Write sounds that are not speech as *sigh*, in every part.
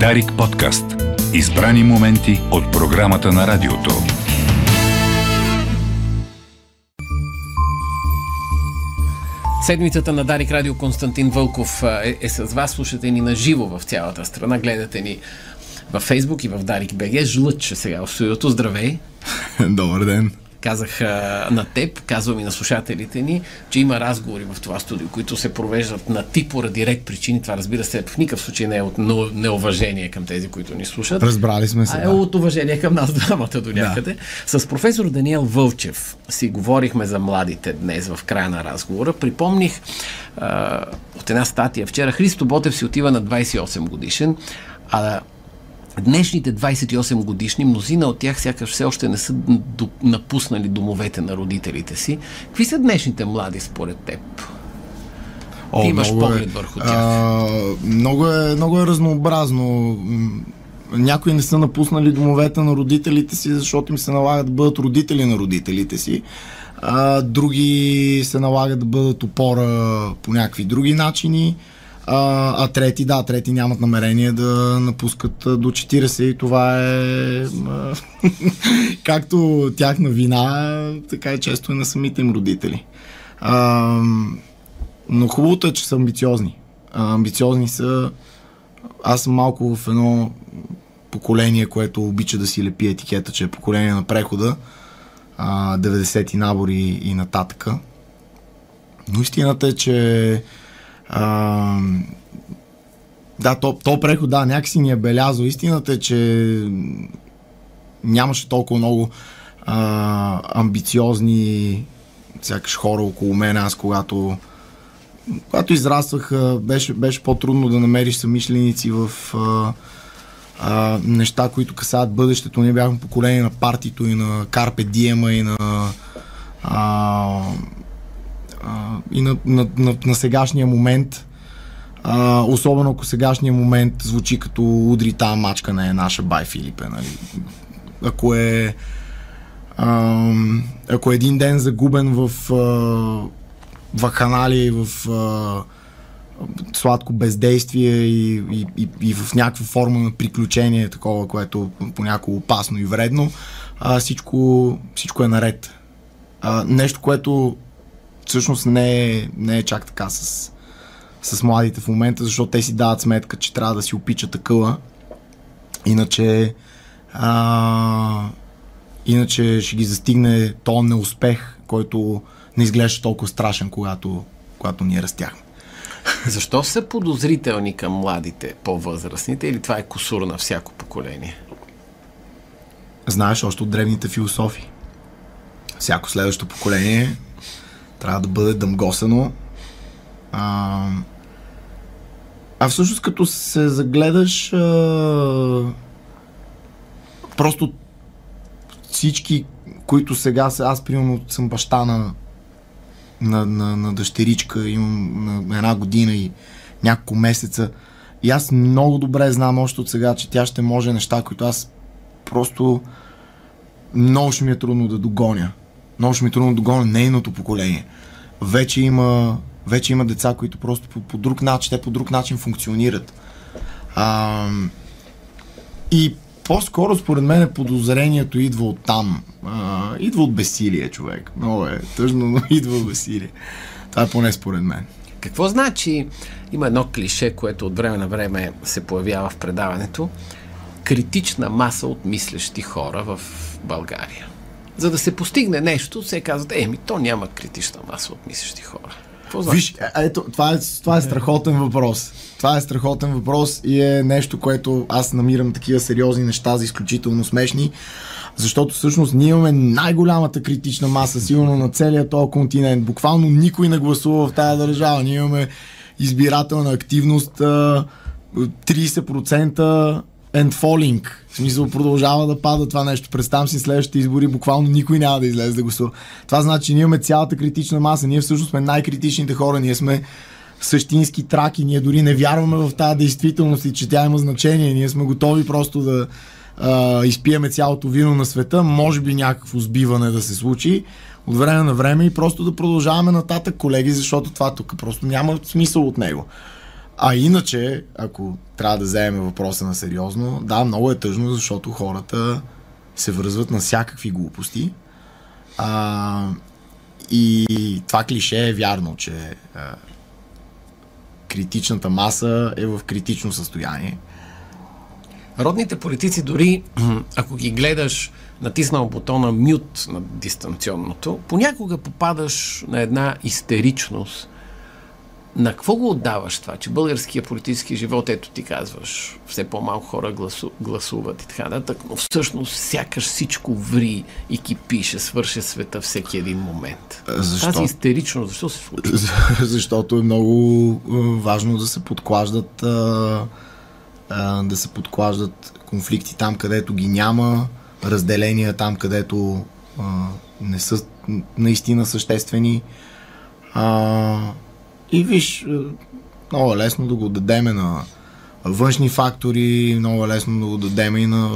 Дарик подкаст. Избрани моменти от програмата на радиото. Седмицата на Дарик Радио Константин Вълков е, е с вас. Слушате ни на живо в цялата страна. Гледате ни във Фейсбук и в Дарик БГ. Жлъч сега в студиото. Здравей! Добър ден! Казах а, на теб, казвам и на слушателите ни, че има разговори в това студио, които се провеждат на ти поради ред причини. Това разбира се в никакъв случай не е от неуважение към тези, които ни слушат. Разбрали сме се. А е от уважение към нас *laughs* двамата до някъде. Да. С професор Даниел Вълчев си говорихме за младите днес в края на разговора. Припомних а, от една статия вчера Христо Ботев си отива на 28 годишен, а Днешните 28 годишни, мнозина от тях сякаш все още не са напуснали домовете на родителите си. Какви са днешните млади според теб? О, Ти имаш е- поглед е, върху тях. А, много, е, много е разнообразно. Някои не са напуснали домовете на родителите си, защото им се налага да бъдат родители на родителите си. А, други се налагат да бъдат опора по някакви други начини. А, а трети, да, трети нямат намерение да напускат до 40 и това е *laughs* както тяхна вина, така и често и на самите им родители. А, но хубавото е, че са амбициозни. А, амбициозни са... Аз съм малко в едно поколение, което обича да си лепи етикета, че е поколение на прехода, а, 90-ти набори и нататъка. Но истината е, че а, да, то, то преход, да, някакси ни е белязо. Истината е, че нямаше толкова много а, амбициозни сякаш хора около мен. Аз когато, когато израствах, беше, беше по-трудно да намериш самишленици в а, а, неща, които касаят бъдещето. Ние бяхме поколение на партито и на Карпе Диема и на а, и на, на, на, на сегашния момент. А, особено ако сегашния момент звучи като удри тази мачка не е наша бай Филипе. Нали? Ако е а, ако е един ден загубен в а, вакханалия и в а, сладко бездействие и, и, и, и в някаква форма на приключение, такова, което понякога опасно и вредно, а, всичко, всичко е наред. А, нещо, което всъщност не е, не е чак така с, с младите в момента, защото те си дават сметка, че трябва да си опичат такъва. Иначе а, иначе ще ги застигне то неуспех, който не изглежда толкова страшен, когато, когато ние растяхме. Защо са подозрителни към младите, по-възрастните или това е косур на всяко поколение? Знаеш, още от древните философи. Всяко следващо поколение трябва да бъде дъмгосено. А, а всъщност като се загледаш а, просто всички, които сега са, аз примерно съм баща на, на, на, на дъщеричка, имам на една година и няколко месеца. И аз много добре знам още от сега, че тя ще може неща, които аз просто много ще ми е трудно да догоня. Много ще ми трудно догоня нейното поколение вече има, вече има деца, които просто по, по друг начин, те по друг начин функционират. А, и по-скоро, според мен, подозрението идва от там. А, идва от безсилие, човек. Много е тъжно, но *laughs* идва от безсилие. Това е поне според мен. Какво значи? Има едно клише, което от време на време се появява в предаването. Критична маса от мислещи хора в България за да се постигне нещо, се казват, еми, то няма критична маса от мислещи хора. Виж, ето, това е, това е страхотен въпрос. Това е страхотен въпрос и е нещо, което аз намирам такива сериозни неща за изключително смешни, защото всъщност ние имаме най-голямата критична маса, сигурно на целия този континент. Буквално никой не гласува в тази държава. Ние имаме избирателна активност 30% and falling. В смисъл продължава да пада това нещо. Представям си следващите избори, буквално никой няма да излезе да гласува. Това значи, че ние имаме цялата критична маса. Ние всъщност сме най-критичните хора. Ние сме същински траки. Ние дори не вярваме в тази действителност и че тя има значение. Ние сме готови просто да а, изпиеме цялото вино на света. Може би някакво сбиване да се случи от време на време и просто да продължаваме нататък, колеги, защото това тук просто няма смисъл от него. А иначе, ако трябва да вземем въпроса на сериозно, да, много е тъжно, защото хората се връзват на всякакви глупости. А, и това клише е вярно, че а, критичната маса е в критично състояние. Родните политици дори, *clears throat* ако ги гледаш натиснал бутона мют на дистанционното, понякога попадаш на една истеричност. На какво го отдаваш това, че българския политически живот, ето ти казваш, все по-малко хора гласу, гласуват и така нататък, но всъщност сякаш всичко ври и кипише, свърше света всеки един момент. Защо? Тази истеричност, защо се случва? Защото е много важно да се подклаждат да се подклаждат конфликти там, където ги няма, разделения там, където не са наистина съществени. А, и виж, много е лесно да го дадеме на външни фактори, много е лесно да го дадеме и на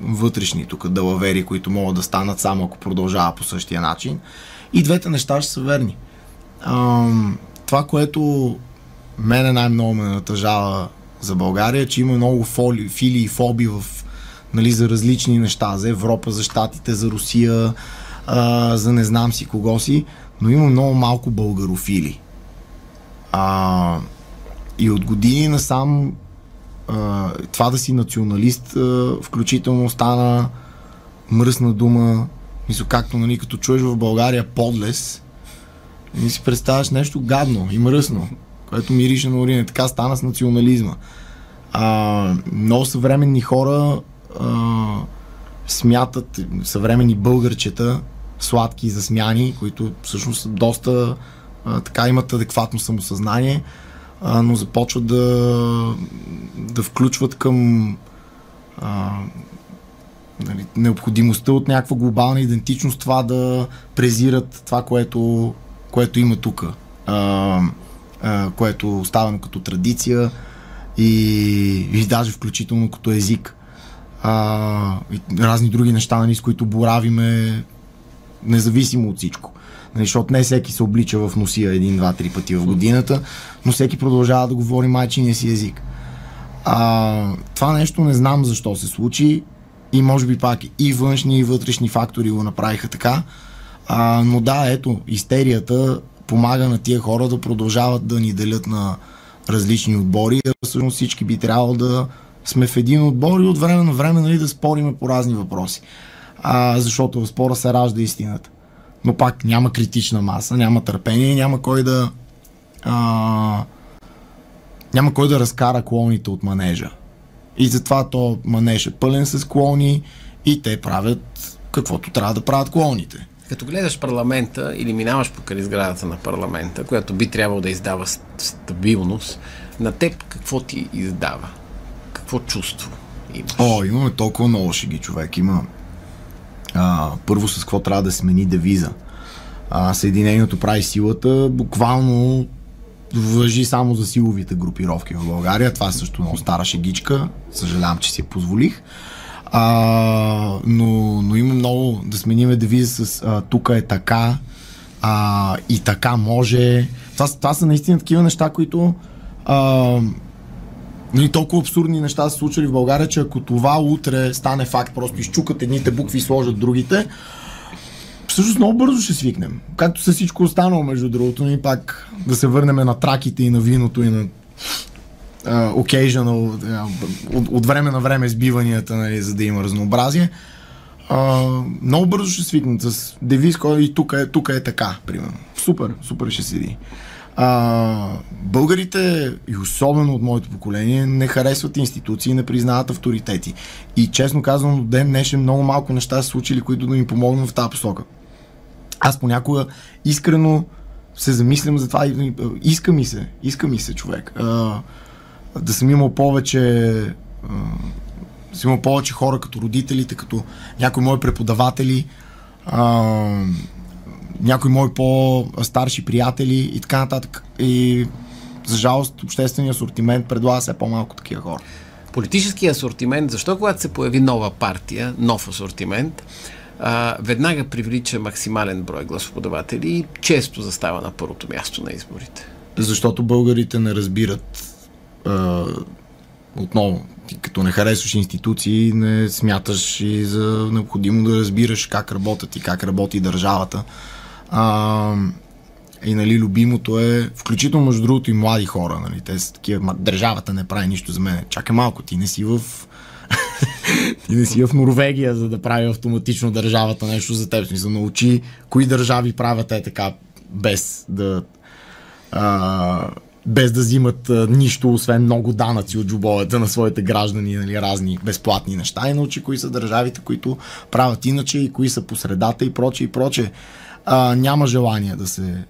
вътрешни тук далавери, които могат да станат само ако продължава по същия начин. И двете неща ще са верни. А, това, което мене най-много ме натъжава за България, че има много фоли, фили и фоби в, нали, за различни неща, за Европа, за Штатите, за Русия, а, за не знам си кого си, но има много малко българофили. А, и от години насам а, това да си националист, а, включително стана мръсна дума, мисля, както нали, като чуеш в България подлес, и си представяш нещо гадно и мръсно което мирише на урина. Така стана с национализма. А, много съвременни хора а, смятат, съвременни българчета, сладки за смяни, които всъщност са доста така имат адекватно самосъзнание, а, но започват да, да включват към а, нали, необходимостта от някаква глобална идентичност това да презират това, което, което има тук което оставено като традиция и, и даже включително като език. А, и разни други неща, нали, с които боравиме независимо от всичко. Нали, защото не всеки се облича в носия един, два, три пъти в годината, но всеки продължава да говори майчиния си език. А, това нещо не знам защо се случи и може би пак и външни и вътрешни фактори го направиха така. А, но да, ето, истерията помага на тия хора да продължават да ни делят на различни отбори. Всъщност всички би трябвало да сме в един отбор и от време на време нали, да спориме по разни въпроси. А, защото в спора се ражда истината. Но пак няма критична маса, няма търпение, няма кой да а, няма кой да разкара клоните от манежа. И затова то манеж е пълен с клони и те правят каквото трябва да правят клоните. Като гледаш парламента или минаваш покрай сградата на парламента, която би трябвало да издава стабилност, на теб какво ти издава? Какво чувство имаш? О, имаме толкова много шеги, човек. Има а, първо с какво трябва да смени девиза. А, Съединението прави силата, буквално въжи само за силовите групировки в България. Това е също много стара шегичка. Съжалявам, че си я позволих. А, но, но има много да смениме девиза с а, тук е така а, и така може. Това, това са наистина такива неща, които а, и толкова абсурдни неща са случили в България, че ако това утре стане факт, просто изчукат едните букви и сложат другите, всъщност много бързо ще свикнем. Както с всичко останало, между другото, и пак да се върнем на траките и на виното и на uh, occasional, от, от време на време сбиванията, нали, за да има разнообразие. Uh, много бързо ще свикнат с девиз, който и тук е, тук е така, примерно. Супер, супер ще седи. Uh, българите, и особено от моето поколение, не харесват институции, не признават авторитети. И честно казвам, до ден днешен много малко неща са случили, които да ми помогнат в тази посока. Аз понякога искрено се замислям за това. Иска ми се, иска ми се човек. Uh, да съм имал повече да съм имал повече хора като родителите, като някои мои преподаватели, а, някои мои по-старши приятели и така нататък. И за жалост обществения асортимент предлага все по-малко такива хора. Политическия асортимент, защо когато се появи нова партия, нов асортимент, а, веднага привлича максимален брой гласоподаватели и често застава на първото място на изборите? Защото българите не разбират а, отново, ти като не харесваш институции, не смяташ и за необходимо да разбираш как работят и как работи държавата. А, и нали, любимото е, включително между другото и млади хора, нали, те са такива, държавата не прави нищо за мен. Чакай малко, ти не си в *laughs* ти не си в Норвегия, за да прави автоматично държавата нещо за теб. Смисъл, научи кои държави правят е така, без да а, без да взимат а, нищо, освен много данъци от джобовете на своите граждани, нали, разни безплатни неща и научи кои са държавите, които правят иначе и кои са по средата и проче и проче. А, няма желание да се,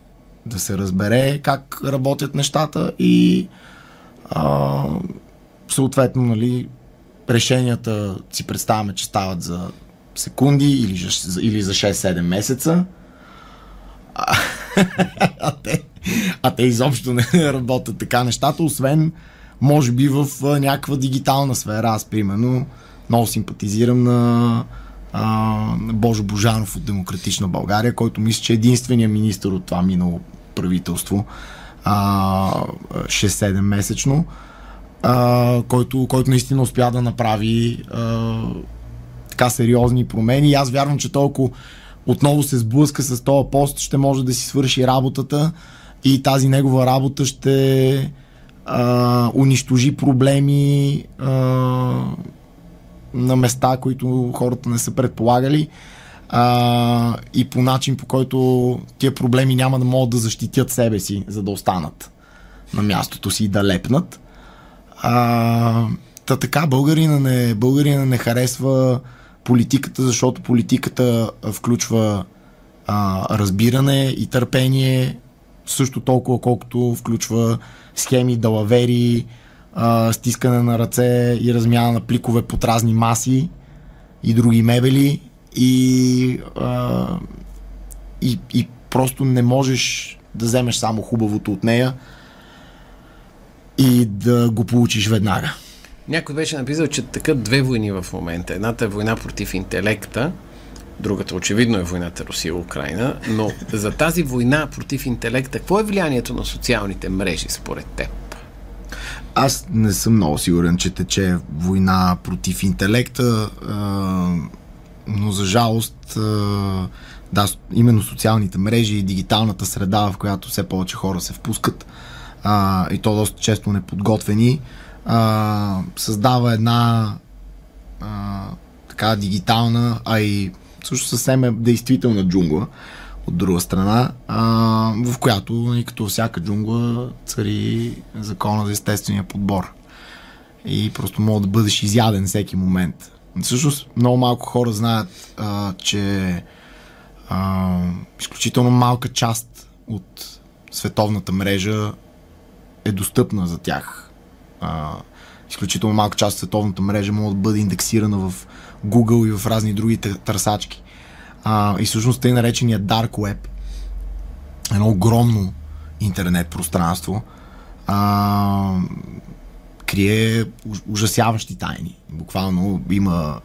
да се разбере как работят нещата и а, съответно, нали, решенията си представяме, че стават за секунди или, или за 6-7 месеца. А, *laughs* а, те, а те изобщо не работят така нещата, освен може би в някаква дигитална сфера. Аз, примерно, много симпатизирам на Божо Божанов от Демократична България, който мисля, че е единственият министр от това минало правителство, а, 6-7 месечно а, който, който наистина успя да направи а, така сериозни промени. И аз вярвам, че толкова отново се сблъска с този пост, ще може да си свърши работата и тази негова работа ще а, унищожи проблеми а, на места, които хората не са предполагали а, и по начин, по който тия проблеми няма да могат да защитят себе си, за да останат на мястото си и да лепнат. А, та така, българина не, българина не харесва политиката, защото политиката включва а, разбиране и търпение, също толкова колкото включва схеми, далавери, стискане на ръце и размяна на пликове под разни маси и други мебели и, и, и просто не можеш да вземеш само хубавото от нея, и да го получиш веднага. Някой беше написал, че така две войни в момента. Едната е война против интелекта, другата очевидно е войната Русия-Украина, но за тази война против интелекта, какво е влиянието на социалните мрежи според теб? Аз не съм много сигурен, че тече война против интелекта, но за жалост да, именно социалните мрежи и дигиталната среда, в която все повече хора се впускат, и то доста често неподготвени, създава една така дигитална, а и също съвсем е действителна джунгла от друга страна, а, в която, и нали, като всяка джунгла, цари закона за естествения подбор. И просто мога да бъдеш изяден всеки момент. Всъщност много малко хора знаят, а, че а, изключително малка част от световната мрежа е достъпна за тях. А, изключително малка част от световната мрежа може да бъде индексирана в Google и в разни други търсачки. А, и всъщност тъй наречения Dark Web, едно огромно интернет пространство, а, крие ужасяващи тайни. Буквално има,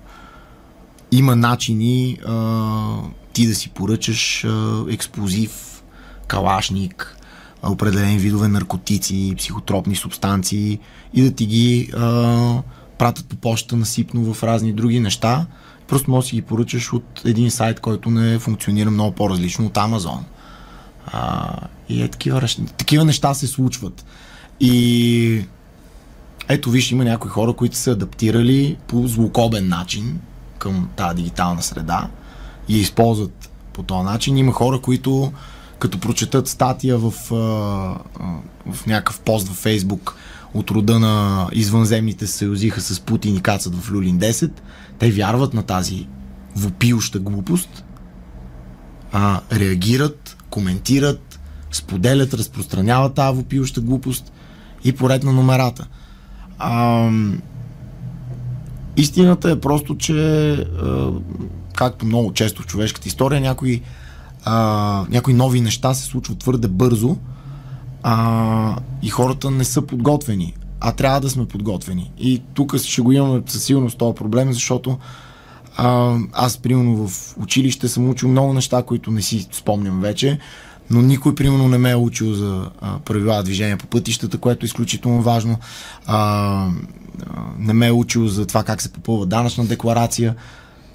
има начини а, ти да си поръчаш а, експлозив, калашник, определени видове наркотици, психотропни субстанции и да ти ги а, пратят по почта насипно в разни други неща. Просто можеш да си ги поръчаш от един сайт, който не функционира много по-различно от Амазон. А, и е такива, такива неща се случват. И ето виж, има някои хора, които са адаптирали по звукобен начин към тази дигитална среда и използват по този начин. Има хора, които като прочетат статия в, в някакъв пост във Фейсбук от рода на извънземните съюзиха с Путин и кацат в Люлин 10, те вярват на тази вопиюща глупост, а, реагират, коментират, споделят, разпространяват тази вопиюща глупост и поред на номерата. А, истината е просто, че както много често в човешката история, някои а, някои нови неща се случват твърде бързо а, и хората не са подготвени, а трябва да сме подготвени. И тук ще го имаме със сигурност този проблем, защото а, аз, примерно, в училище съм учил много неща, които не си спомням вече, но никой, примерно, не ме е учил за а, правила движение по пътищата, което е изключително важно. А, а, не ме е учил за това как се попълва данъчна декларация.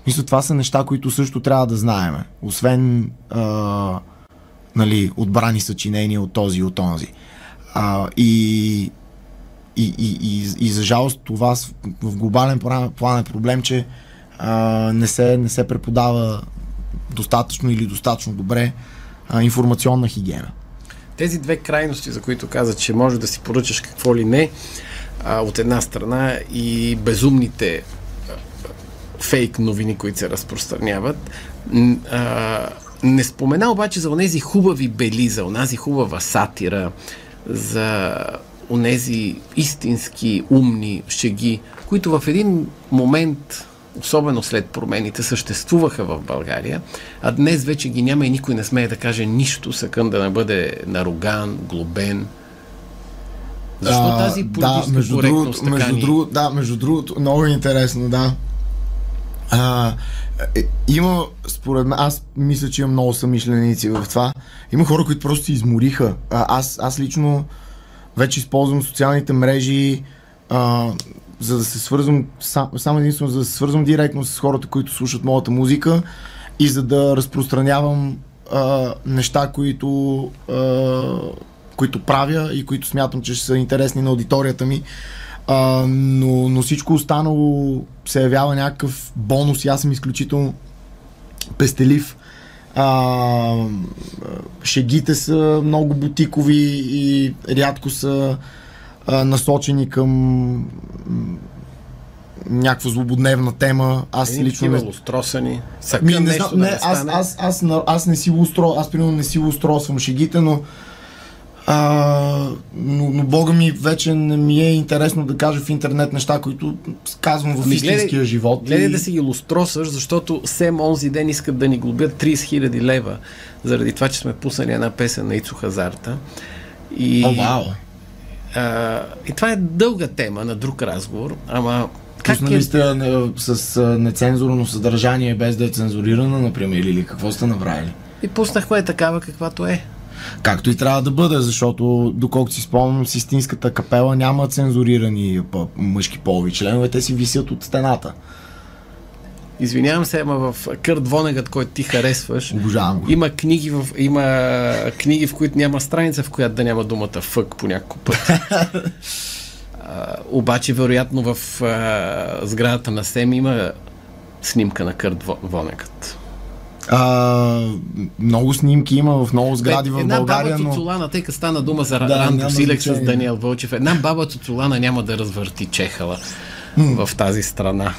Мисля, това са неща, които също трябва да знаем. Освен а, нали, отбрани съчинения от този и от онзи. А, и, и, и, и, и за жалост това в глобален план е проблем, че а, не, се, не се преподава достатъчно или достатъчно добре а, информационна хигиена. Тези две крайности, за които каза, че може да си поръчаш какво ли не, а, от една страна и безумните фейк новини, които се разпространяват. А, не спомена обаче за онези хубави бели, за онази хубава сатира, за онези истински умни шеги, които в един момент, особено след промените, съществуваха в България, а днес вече ги няма и никой не смее да каже нищо, съкън да не бъде наруган, глобен. Защо а, тази политическа да, между другото, между ни... другото, Да, между другото, много интересно, да. А, е, има, според мен, аз мисля, че има много самишленици в това. Има хора, които просто се измориха. А, аз, аз лично вече използвам социалните мрежи, а, за да се свързвам, сам, само единствено за да се свързвам директно с хората, които слушат моята музика и за да разпространявам а, неща, които, а, които правя и които смятам, че ще са интересни на аудиторията ми. А, но, но всичко останало се явява някакъв бонус и аз съм изключително пестелив. А, шегите са много бутикови и рядко са а, насочени към някаква злободневна тема. Аз Един лично не... Лустросани. Ми, не, знам, не, да аз, аз, аз, аз, аз, не си лустро, аз примерно не си лустросвам шегите, но а, но, но Бога ми вече не ми е интересно да кажа в интернет неща, които казвам в ами, истинския гледай, живот. Гледай и... да си ги лустросаш, защото Сем онзи ден искат да ни глобят 30 000 лева, заради това, че сме пуснали една песен на Ицо Хазарта. И, О, вау! А, и това е дълга тема на друг разговор, ама как Пуснали е... сте с нецензурно съдържание, без да е цензурирана, например, или какво сте направили? И пуснахме такава, каквато е. Както и трябва да бъде, защото доколкото си спомням, с истинската капела няма цензурирани мъжки полови членове, те си висят от стената. Извинявам се, ама в Кърт Вонегът, който ти харесваш, Обожавам го. Има книги, в, има книги, в които няма страница, в която да няма думата фък по няколко пъти. *laughs* обаче, вероятно, в а, сградата на СЕМ има снимка на Кърт Вонегът. А, много снимки има в много сгради в една България. Една баба Цуцулана, тъй като стана дума за да, Рандо Силек с Даниел Вълчев, една баба Цуцулана няма да развърти чехала mm. в тази страна.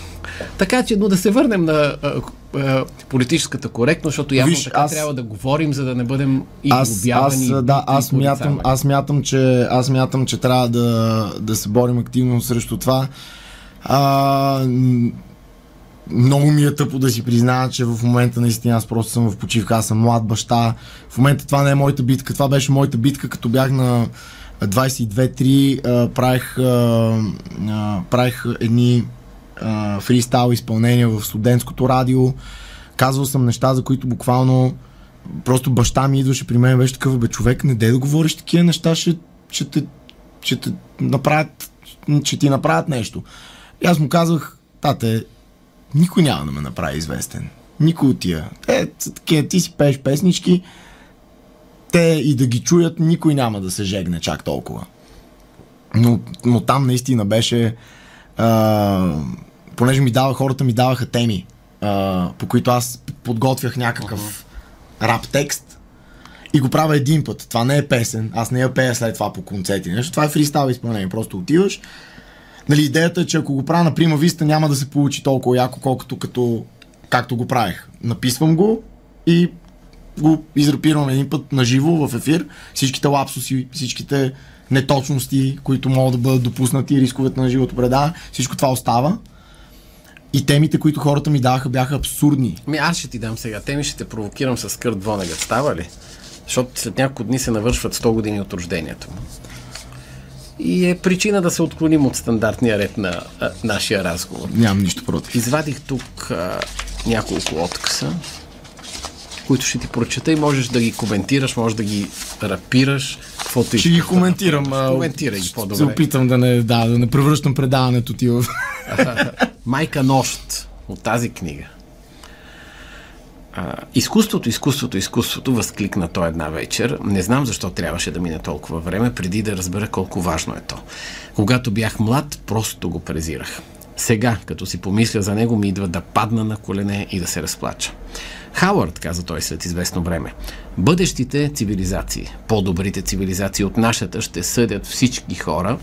Така че, но да се върнем на а, а, политическата коректност, защото явно Виж, така аз, трябва да говорим, за да не бъдем и аз, аз, да, аз мятам, аз мятам, че, аз мятам, че трябва да, да се борим активно срещу това. А, много ми е тъпо да си призная, че в момента наистина аз просто съм в почивка, аз съм млад баща. В момента това не е моята битка, това беше моята битка, като бях на 22-3, правих, правих едни фристайл изпълнения в студентското радио. Казвал съм неща, за които буквално просто баща ми идваше при мен беше такъв, бе човек, не дай да говориш такива неща, ще, ще, те, ще те направят, ще ти направят нещо. И аз му казах, тате, никой няма да ме направи известен. Никой от тия. Те са такива, ти си пееш песнички, те и да ги чуят, никой няма да се жегне чак толкова. Но, но там наистина беше а, понеже ми дава, хората ми даваха теми, а, по които аз подготвях някакъв uh-huh. рап текст и го правя един път. Това не е песен, аз не я пея след това по концерти. Нещо, това е фристайл изпълнение. Просто отиваш, Нали, идеята е, че ако го правя на прима виста, няма да се получи толкова яко, колкото като, както го правих. Написвам го и го израпирам един път на живо в ефир. Всичките лапсуси, всичките неточности, които могат да бъдат допуснати, рисковете на живото предаване, всичко това остава. И темите, които хората ми даваха, бяха абсурдни. Ми аз ще ти дам сега. Теми ще те провокирам с Кърт Вонегът. Става ли? Защото след няколко дни се навършват 100 години от рождението му и е причина да се отклоним от стандартния ред на а, нашия разговор. Нямам нищо против. Извадих тук а, няколко откъса. които ще ти прочета и можеш да ги коментираш, можеш да ги рапираш, каквото. Ще ги коментирам. Да, коментирай ги по-добре. Се опитам да не, да, да не превръщам предаването ти в... Майка нощ от тази книга. А, изкуството, изкуството, изкуството възкликна той една вечер. Не знам защо трябваше да мине толкова време, преди да разбера колко важно е то. Когато бях млад, просто го презирах. Сега, като си помисля за него, ми идва да падна на колене и да се разплача. Хауърд, каза той след известно време, бъдещите цивилизации, по-добрите цивилизации от нашата ще съдят всички хора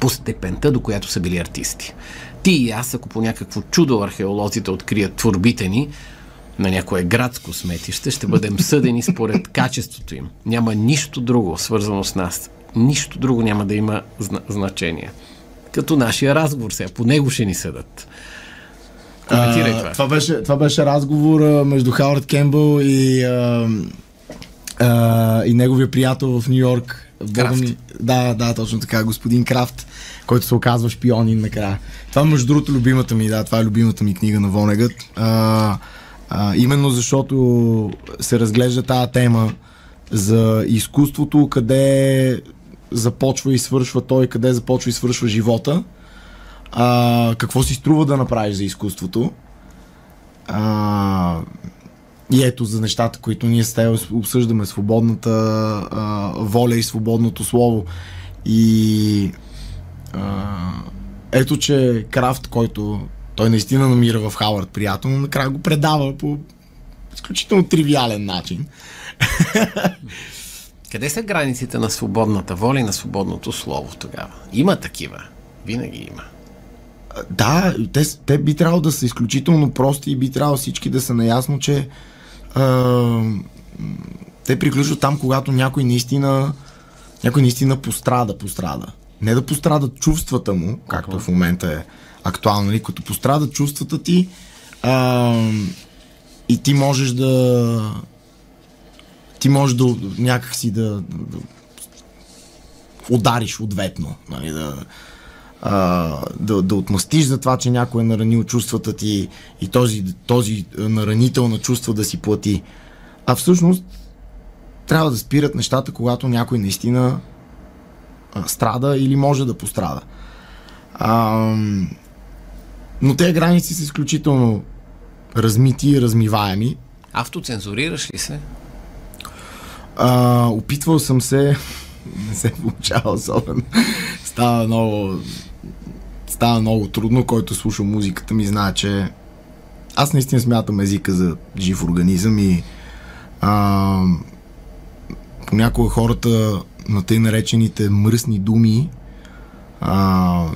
по степента, до която са били артисти. Ти и аз, ако по някакво чудо археолозите открият творбите ни, на някое градско сметище, ще бъдем съдени според качеството им. Няма нищо друго свързано с нас. Нищо друго няма да има зна- значение. Като нашия разговор сега. По него ще ни съдат. Коментирай това. Това беше, това беше разговор а, между Хауърд Кембъл и, а, а, и неговия приятел в Нью Йорк. Ми, да, да, точно така, господин Крафт, който се оказва шпионин накрая. Това между другото любимата ми, да, това е любимата ми книга на Вонегът. А, а, именно защото се разглежда тази тема за изкуството, къде започва и свършва той, къде започва и свършва живота. А, какво си струва да направиш за изкуството. А, и ето за нещата, които ние с теб обсъждаме, свободната а, воля и свободното слово. И а, ето, че Крафт, който той наистина намира в Хауърд приятел, но накрая го предава по изключително тривиален начин. *laughs* Къде са границите на свободната воля и на свободното слово тогава? Има такива. Винаги има. Да, те, те би трябвало да са изключително прости и би трябвало всички да са наясно, че а, те приключват там, когато някой наистина някой наистина пострада, пострада. Не да пострадат чувствата му, както в момента е актуално, нали? като пострадат чувствата ти а, и ти можеш да ти можеш да някакси да, да, да удариш ответно, нали? да, а, да, да отмъстиш за това, че някой е наранил чувствата ти и този, този наранител на чувства да си плати. А всъщност трябва да спират нещата, когато някой наистина а, страда или може да пострада. А, но тези граници са изключително размити и размиваеми. Автоцензурираш ли се? А, опитвал съм се, *laughs* не се получава особено. Става много, става много трудно, който слуша музиката ми знае, че аз наистина смятам езика за жив организъм и а, понякога хората на тъй наречените мръсни думи а,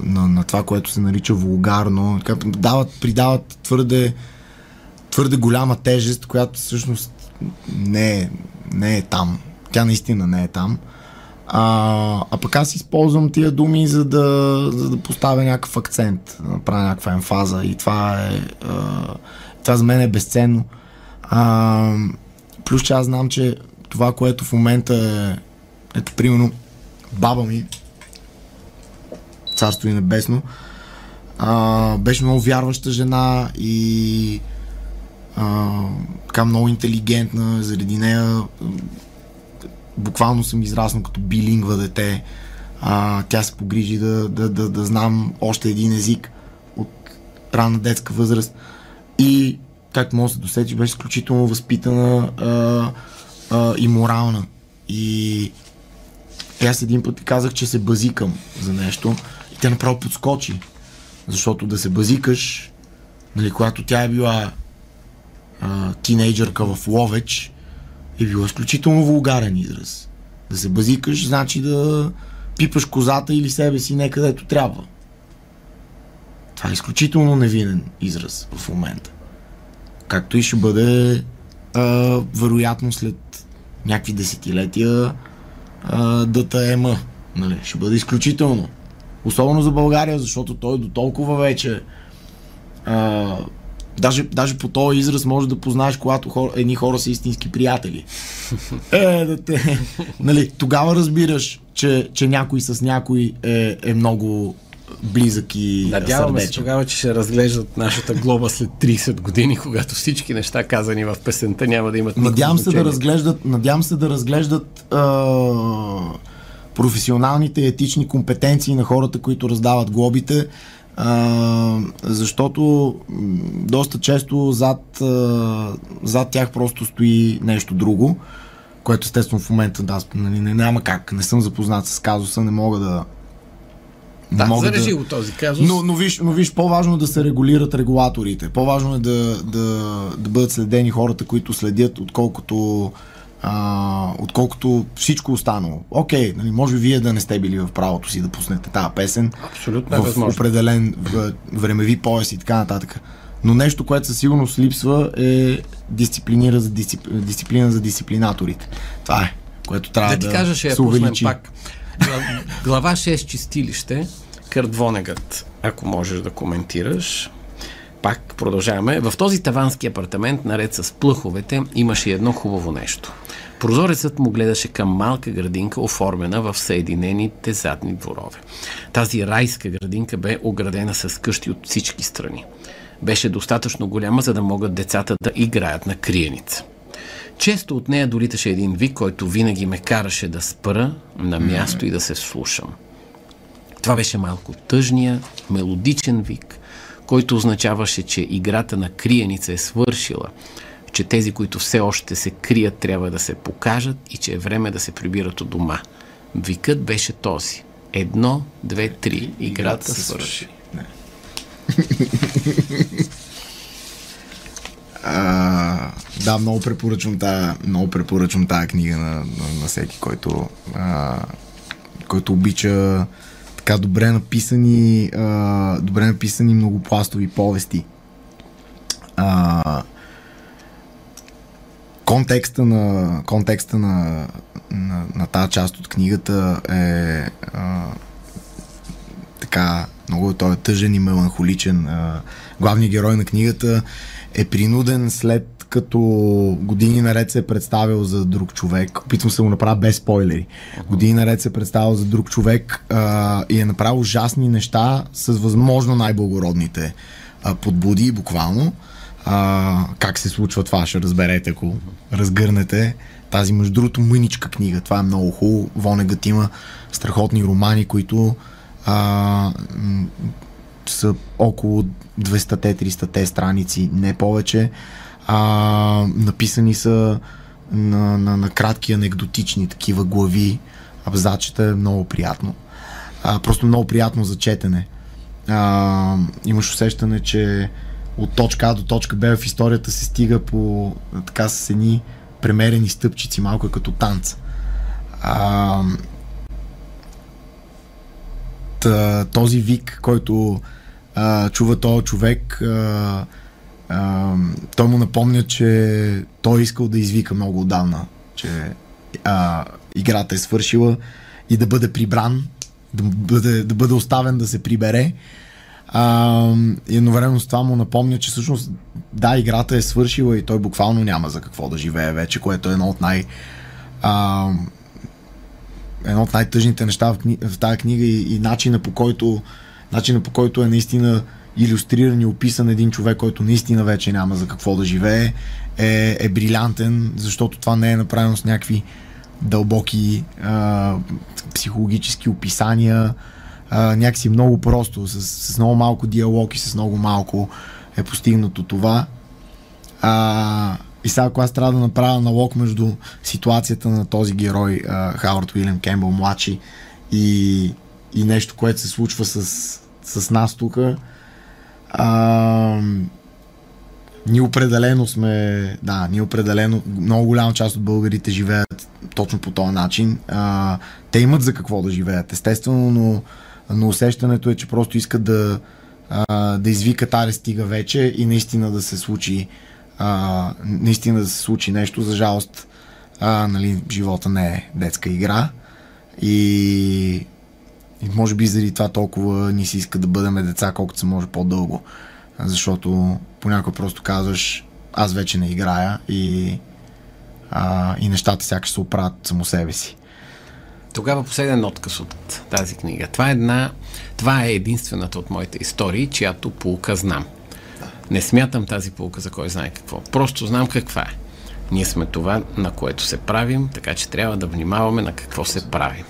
на, на това, което се нарича вулгарно, дават, придават твърде, твърде голяма тежест, която всъщност не е, не е там. Тя наистина не е там. А, а пък аз използвам тия думи, за да, за да поставя някакъв акцент, да направя някаква емфаза и това е. А, това за мен е безценно. А, плюс, че аз знам, че това, което в момента е. Ето, примерно, баба ми, царство и небесно, а, беше много вярваща жена и а, така много интелигентна, заради нея буквално съм израснал като билингва дете. А, тя се погрижи да, да, да, да знам още един език от ранна детска възраст. И, както може да се досетиш, беше изключително възпитана а, а, и морална. И, аз един път казах, че се базикам за нещо тя направо подскочи. Защото да се базикаш, нали, когато тя е била а, тинейджърка в Ловеч, е било изключително вулгарен израз. Да се базикаш, значи да пипаш козата или себе си не където трябва. Това е изключително невинен израз в момента. Както и ще бъде а, вероятно след някакви десетилетия а, ДТМ. Нали? Ще бъде изключително. Особено за България, защото той е до толкова вече а, Даже, даже по този израз може да познаеш, когато хора, едни хора са истински приятели. *laughs* Е, да те. Нали, тогава разбираш, че, че някой с някой е, е много близък и Надяваме сърдечен. се тогава, че ще разглеждат нашата глоба след 30 години, когато всички неща, казани в песента, няма да имат Надявам се да разглеждат, надявам се да разглеждат а, професионалните и етични компетенции на хората, които раздават глобите, а, защото доста често зад, а, зад тях просто стои нещо друго, което естествено в момента да, нали, не, няма как, не съм запознат с казуса, не мога да не Да, мога зарежи го този казус. но, но, виж, но виж, по-важно е да се регулират регулаторите. По-важно е да, да, да бъдат следени хората, които следят, отколкото, а, отколкото всичко останало. Окей, нали, може би вие да не сте били в правото си да пуснете тази песен Абсолютно в възможно. определен в, времеви пояс и така нататък. Но нещо, което със сигурност липсва е дисциплинира за дисцип... дисциплина за дисциплинаторите. Това е, което трябва Да да, ти кажа, ще се увеличи. пак. Гла- *laughs* Глава 6 чистилище, Кърт Вонегът, ако можеш да коментираш. Пак продължаваме. В този тавански апартамент, наред с плъховете, имаше едно хубаво нещо. Прозорецът му гледаше към малка градинка, оформена в съединените задни дворове. Тази райска градинка бе оградена с къщи от всички страни. Беше достатъчно голяма, за да могат децата да играят на криеница. Често от нея долиташе един вик, който винаги ме караше да спра на място и да се вслушам. Това беше малко тъжния, мелодичен вик, който означаваше, че играта на криеница е свършила, че тези, които все още се крият, трябва да се покажат и че е време да се прибират от дома. Викът беше този. Едно, две, три. Играта свърши. А, да, много препоръчвам тая, много препоръчвам тая книга на, на, на всеки, който, а, който обича така добре написани, а, добре написани многопластови повести. А, контекста на, контекста на, на, на тази част от книгата е а, така много той е тъжен и меланхоличен. А, главният герой на книгата е принуден след като години наред се е представил за друг човек. Опитвам се да го направя без спойлери. Години наред се е представил за друг човек а, и е направил ужасни неща с възможно най-благородните а, подбуди, буквално. А, как се случва това, ще разберете, ако разгърнете тази, между другото, мъничка книга. Това е много хубаво. Вонегът има страхотни романи, които а, са около 200-300 страници, не повече. А, написани са на, на, на кратки анекдотични такива глави. Абзачета е много приятно. А, просто много приятно за четене. А, имаш усещане, че от точка А до точка Б в историята се стига по така с едни премерени стъпчици, малко е като танц. А, този вик, който а, чува този човек, а, той му напомня, че той е искал да извика много отдавна, че а, играта е свършила и да бъде прибран, да бъде, да бъде оставен да се прибере. А, и едновременно с това му напомня, че всъщност да, играта е свършила и той буквално няма за какво да живее вече, което е едно от най- а, едно от най-тъжните неща в, кни... в тази книга и, и начина по който начина по който е наистина иллюстриран и описан един човек, който наистина вече няма за какво да живее, е, е брилянтен, защото това не е направено с някакви дълбоки а, психологически описания, а, някакси много просто, с, с много малко диалог и с много малко е постигнато това. А, и сега, ако аз трябва да направя налог между ситуацията на този герой, а, Хауърд Уилям Кембъл младши, и, и нещо, което се случва с, с нас тук, ние определено сме, да, ние определено, много голяма част от българите живеят точно по този начин. А, те имат за какво да живеят, естествено, но, но усещането е, че просто искат да, а, да извикат аре стига вече и наистина да се случи а, наистина да се случи нещо. За жалост, а, нали, живота не е детска игра и, и може би заради това толкова ни се иска да бъдем деца, колкото се може по-дълго. Защото понякога просто казваш аз вече не играя и, а, и нещата сякаш се оправят само себе си. Тогава последен отказ от тази книга. Това е една, това е единствената от моите истории, чиято полука знам. Не смятам тази полука за кой знае какво. Просто знам каква е. Ние сме това, на което се правим, така че трябва да внимаваме на какво се правим.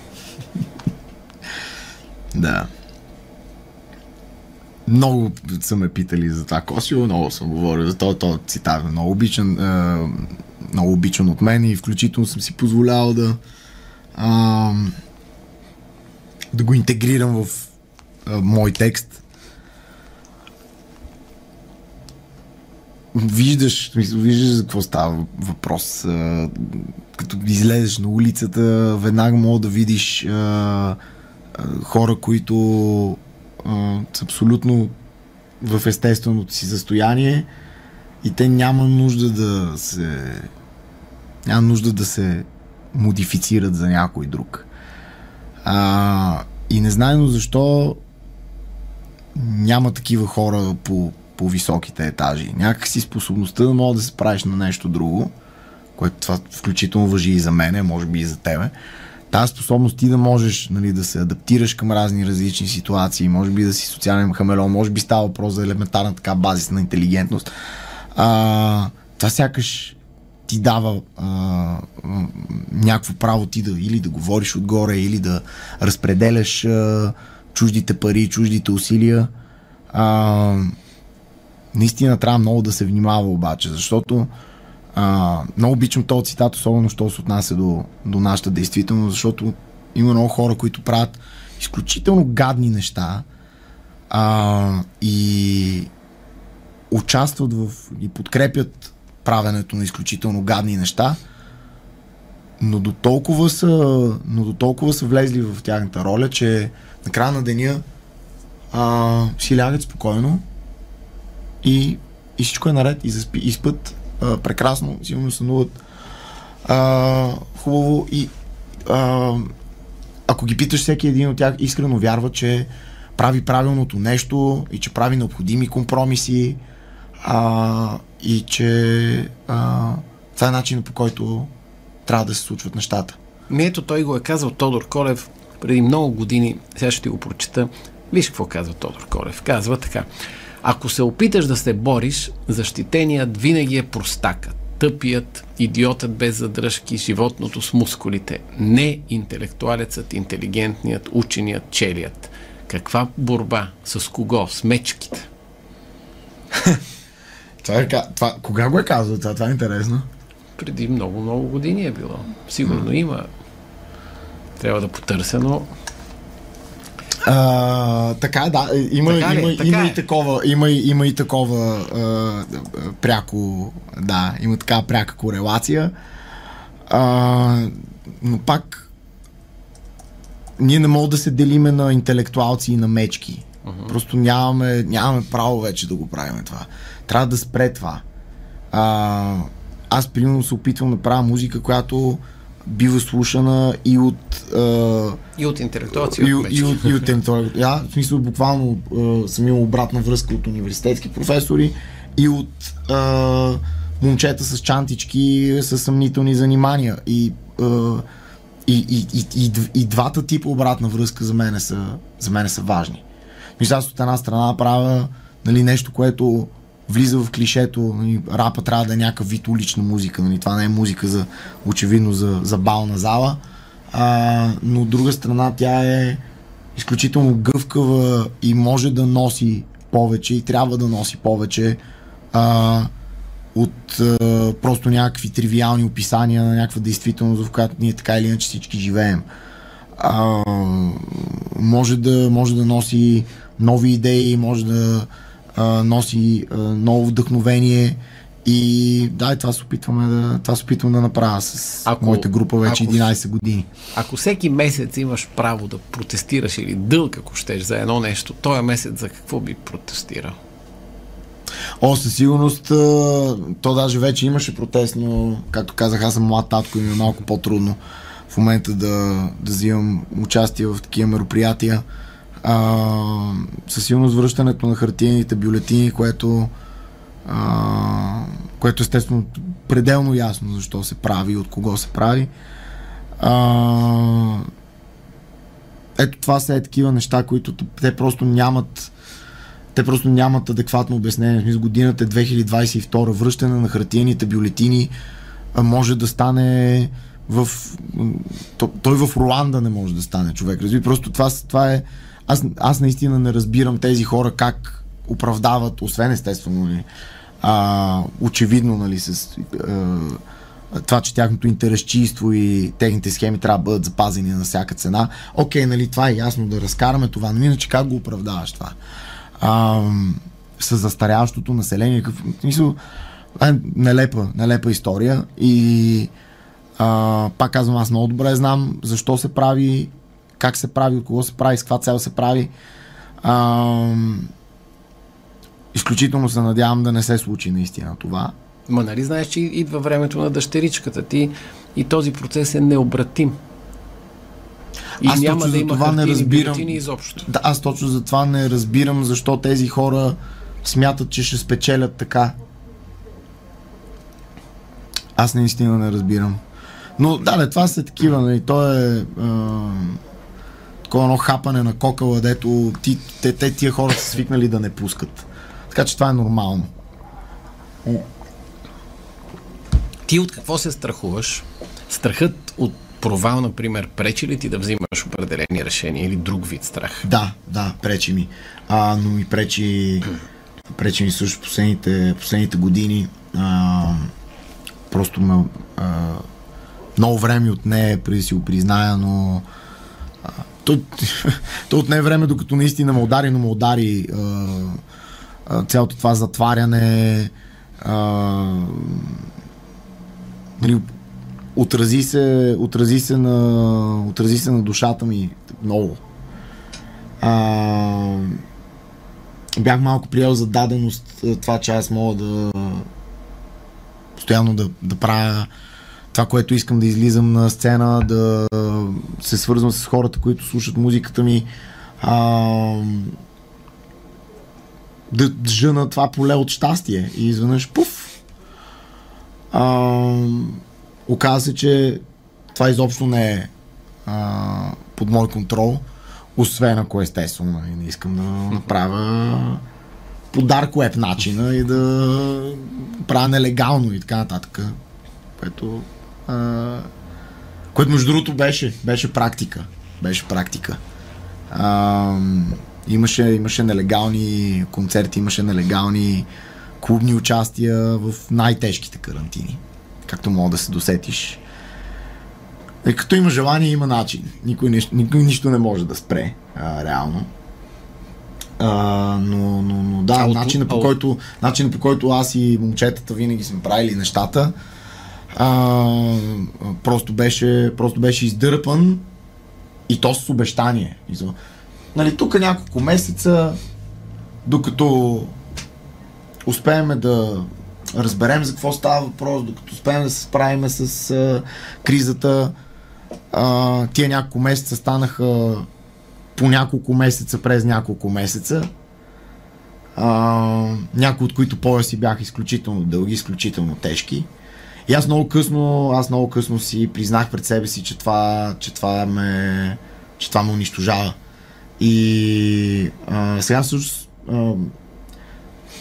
Да. Много са ме питали за това Косио, много съм говорил за този, този цитат. Много обичан, е, много обичан от мен и включително съм си позволявал да е, да го интегрирам в е, мой текст. Виждаш, виждаш за какво става въпрос. Е, като излезеш на улицата, веднага мога да видиш е, е, хора, които са абсолютно в естественото си състояние и те няма нужда да се няма нужда да се модифицират за някой друг. А, и незнайно защо няма такива хора по, по високите етажи. Някакси способността да мога да се правиш на нещо друго, което това включително въжи и за мене, може би и за тебе, тази способност ти да можеш нали, да се адаптираш към разни различни ситуации, може би да си социален хамелеон, може би става въпрос за елементарна така базисна интелигентност. А, това сякаш ти дава а, някакво право ти да или да говориш отгоре, или да разпределяш а, чуждите пари, чуждите усилия. А, наистина трябва много да се внимава обаче, защото а, много обичам този цитат, особено що се отнася до, до нашата действителност, защото има много хора, които правят изключително гадни неща а, и участват в и подкрепят правенето на изключително гадни неща, но до толкова са, но до толкова са влезли в тяхната роля, че на края на деня а, си лягат спокойно и, и всичко е наред и, заспи, и спът прекрасно, сигурно сънуват а, хубаво и а, ако ги питаш всеки един от тях, искрено вярва, че прави правилното нещо и че прави необходими компромиси а, и че а, това е начинът по който трябва да се случват нещата. Ми ето той го е казал Тодор Колев преди много години, сега ще ти го прочита. Виж какво казва Тодор Колев. Казва така. Ако се опиташ да се бориш, защитеният винаги е простакът, тъпият, идиотът без задръжки, животното с мускулите, не интелектуалецът, интелигентният, ученият, челият. Каква борба? С кого? С мечките. *laughs* това, е, това, кога го е казал това? Това е интересно. Преди много, много години е било. Сигурно mm. има. Трябва да потърся, но а, така, да. Има, така има, така има, е. и такова, има, има и такова а, пряко, да, има така пряка корелация. А, но пак ние не можем да се делиме на интелектуалци и на мечки. Uh-huh. Просто нямаме, нямаме право вече да го правим това. Трябва да спре това. А, аз примерно се опитвам да правя музика, която бива слушана и от... А, и от интелектуалци. И, и, от, и от, и от интелектуалци. Да, в смисъл буквално а, съм имал обратна връзка от университетски професори и от а, момчета с чантички с съмнителни занимания. И, а, и, и, и, и, и двата типа обратна връзка за мен са, за мен са важни. Мисля, аз от една страна правя нали, нещо, което влиза в клишето, рапа трябва да е някакъв вид улична музика, нали, това не е музика за, очевидно за, за бална зала, а, но от друга страна тя е изключително гъвкава и може да носи повече и трябва да носи повече а, от а, просто някакви тривиални описания на някаква действителност, в която ние така или иначе всички живеем. А, може, да, може да носи нови идеи, може да а, носи а, ново вдъхновение и да, това се опитваме да, това се опитвам да направя с ако, моята група вече ако, 11 години. Ако всеки месец имаш право да протестираш или дълг, ако щеш, за едно нещо, този месец за какво би протестирал? О, със сигурност, то даже вече имаше протест, но, както казах, аз съм млад татко и ми е малко по-трудно в момента да, да взимам участие в такива мероприятия а, със сигурност връщането на хартиените бюлетини, което, а, което естествено пределно ясно защо се прави и от кого се прави. А, ето това са е такива неща, които те просто нямат те просто нямат адекватно обяснение. В годината е 2022, връщане на хартиените бюлетини може да стане в... Той в Руанда не може да стане човек. Разби, просто това, това е... Аз, аз наистина не разбирам тези хора как оправдават, освен естествено, нали, а, очевидно, нали, с а, това, че тяхното интересчийство и техните схеми трябва да бъдат запазени на всяка цена. Окей, нали, това е ясно да разкараме това, но иначе как го оправдаваш това? А, с застаряващото население. Какъв, мисъл, е, нелепа, нелепа история и а, пак казвам, аз много добре знам защо се прави, как се прави, от кого се прави, с каква цел се прави. А, изключително се надявам да не се случи наистина това. Ма нали знаеш, че идва времето на дъщеричката ти и този процес е необратим. И аз няма да има това не разбирам. изобщо. Да, аз точно за това не разбирам защо тези хора смятат, че ще спечелят така. Аз наистина не разбирам. Но да, не, това са такива, нали, то е а, такова едно хапане на кокала, дето ти, те, те, тия хора са свикнали да не пускат. Така че това е нормално. Ти от какво се страхуваш? Страхът от провал, например, пречи ли ти да взимаш определени решения или друг вид страх? Да, да, пречи ми. А, но ми пречи, пречи ми също последните, последните години. А, просто ме, а, много време от нея, преди да си го призная, но а, то, то отне време, докато наистина ме удари, но ме удари а, цялото това затваряне а, нали, отрази се, отрази се на, отрази се на душата ми много. А, бях малко приел за даденост това, че аз мога да постоянно да, да правя това, което искам да излизам на сцена, да се свързвам с хората, които слушат музиката ми, а, да жена това поле от щастие и изведнъж пуф. А, оказа се, че това изобщо не е а, под мой контрол, освен ако естествено нали, не искам да направя по dark web начина и да правя нелегално и така нататък. Което, а, което между другото беше, беше практика. Беше практика. А, имаше, имаше нелегални концерти, имаше нелегални клубни участия в най-тежките карантини. Както мога да се досетиш. И като има желание, има начин. Никой, никой нищо не може да спре, а, реално. А, но, но, но да, начинът по, който, начинът по който аз и момчетата винаги сме правили нещата, а, просто, беше, просто беше издърпан и то с обещание. Нали, тук няколко месеца, докато успеем да разберем за какво става въпрос, докато успеем да се справим с а, кризата, а, тия няколко месеца станаха по няколко месеца през няколко месеца. А, някои от които пояси бяха изключително дълги, изключително тежки. И аз много късно, аз много късно си признах пред себе си, че това, че това ме, че това ме унищожава. И а, сега всъщност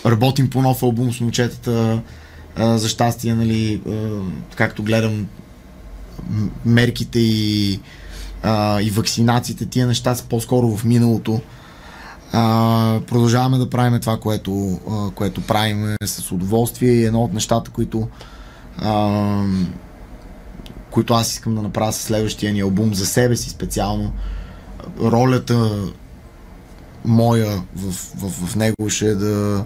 работим по нов албум с момчетата. А, за щастие, нали, а, както гледам мерките и а, и вакцинациите, тия неща са по-скоро в миналото. А, продължаваме да правим това, което, а, което правим с удоволствие и едно от нещата, които а, които аз искам да направя с следващия ни албум за себе си специално. Ролята моя в, в, в него ще е да,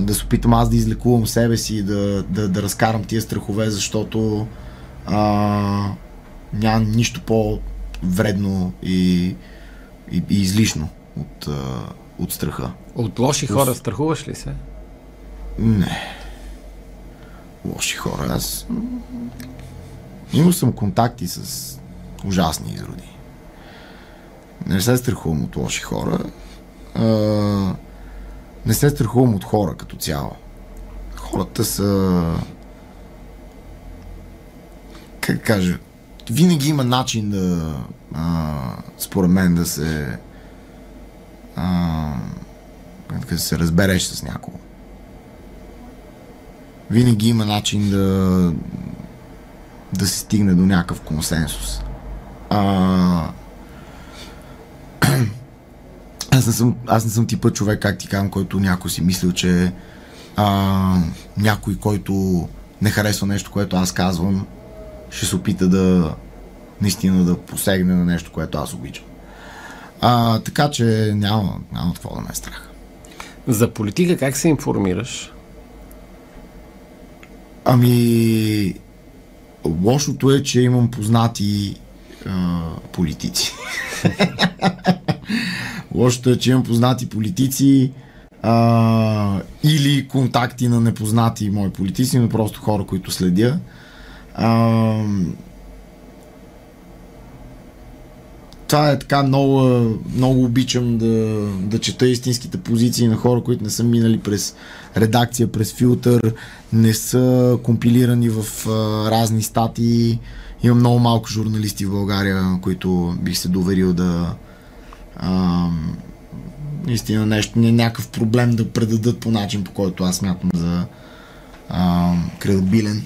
да се опитам аз да излекувам себе си и да, да, да разкарам тия страхове, защото а, няма нищо по вредно и, и, и излишно от, от страха. От лоши хора страхуваш ли се? Не. Лоши хора. Аз имал съм контакти с ужасни изроди. Не се страхувам от лоши хора. А, не се страхувам от хора като цяло. Хората са как кажа, винаги има начин да, а, според мен, да се а, да се разбереш с някого. Винаги има начин да да се стигне до някакъв консенсус. А, *clears throat* аз, не съм, аз не съм типа човек, как ти казвам, който някой си мислил, че а, някой, който не харесва нещо, което аз казвам, ще се опита да наистина да посегне на нещо, което аз обичам. А, така че няма, няма какво да ме е страх. За политика как се информираш? Ами, лошото е, че имам познати а, политици. *laughs* лошото е, че имам познати политици а, или контакти на непознати мои политици, но просто хора, които следя. А, това е така много, много обичам да, да чета истинските позиции на хора, които не са минали през редакция, през филтър, не са компилирани в а, разни статии. Има много малко журналисти в България, които бих се доверил да а, наистина нещо, не някакъв проблем да предадат по начин, по който аз смятам за а, кредабилен.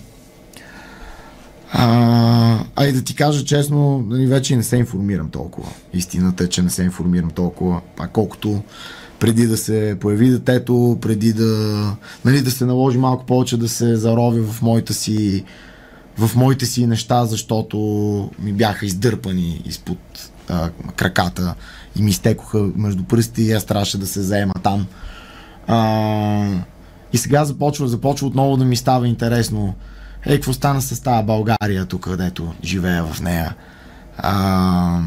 А, а и да ти кажа честно, нали, вече не се информирам толкова. Истината е, че не се информирам толкова. А колкото преди да се появи детето, преди да, нали, да се наложи малко повече да се зарови в моите си в моите си неща, защото ми бяха издърпани изпод а, краката и ми изтекоха между пръстите и аз трябваше да се заема там. А, и сега започва, започва отново да ми става интересно е, какво стана с тази България тук, където живея в нея. А...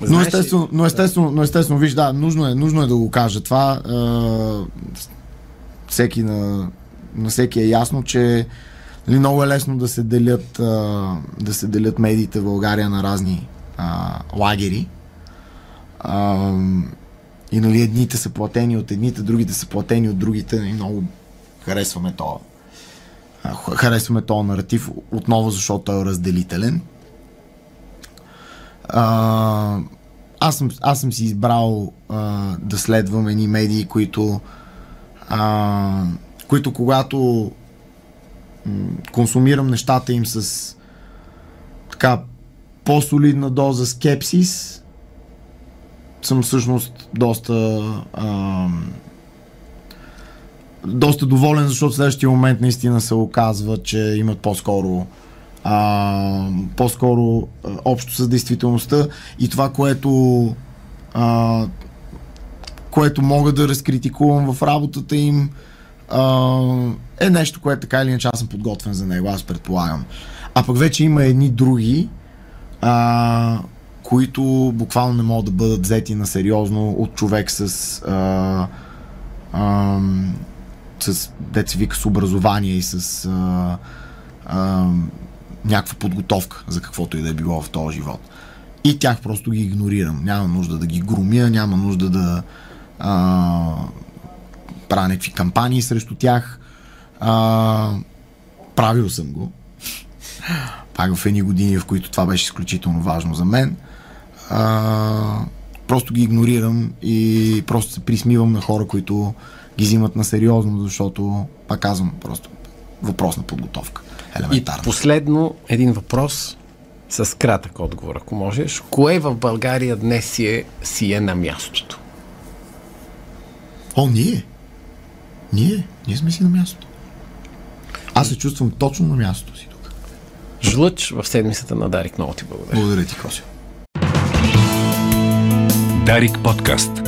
Но естествено, но естествено, но естествено, виж, да, нужно е, нужно е да го кажа. Това а, всеки на, на всеки е ясно, че нали, много е лесно да се делят, а, да се делят медиите в България на разни а, лагери. А, и нали, едните са платени от едните, другите са платени от другите. Нали, много харесваме то. Харесваме този наратив отново, защото е разделителен. А, аз, съм, аз съм си избрал а, да следвам едни медии, които а, които когато м- консумирам нещата им с така по-солидна доза скепсис, съм всъщност доста а, доста доволен, защото в следващия момент наистина се оказва, че имат по-скоро а, по-скоро а, общо с действителността и това, което а, което мога да разкритикувам в работата им а, е нещо, което така или иначе аз съм подготвен за него, аз предполагам. А пък вече има едни други, а, които буквално не могат да бъдат взети на сериозно от човек с а, а, с, деца вика, с образование и с а, а, някаква подготовка за каквото и да е било в този живот. И тях просто ги игнорирам. Няма нужда да ги грумя, няма нужда да а, правя някакви кампании срещу тях. А, правил съм го. Пак в едни години, в които това беше изключително важно за мен. А, просто ги игнорирам и просто се присмивам на хора, които ги взимат на сериозно, защото, пак казвам, просто въпрос на подготовка. Елементарно. И последно един въпрос с кратък отговор, ако можеш. Кое в България днес си е, си е на мястото? О, ние. Ние. Ние сме си на мястото. Аз се чувствам точно на мястото си тук. Жлъч в седмицата на Дарик. Много ти благодаря. Благодаря ти, Косио. Дарик подкаст.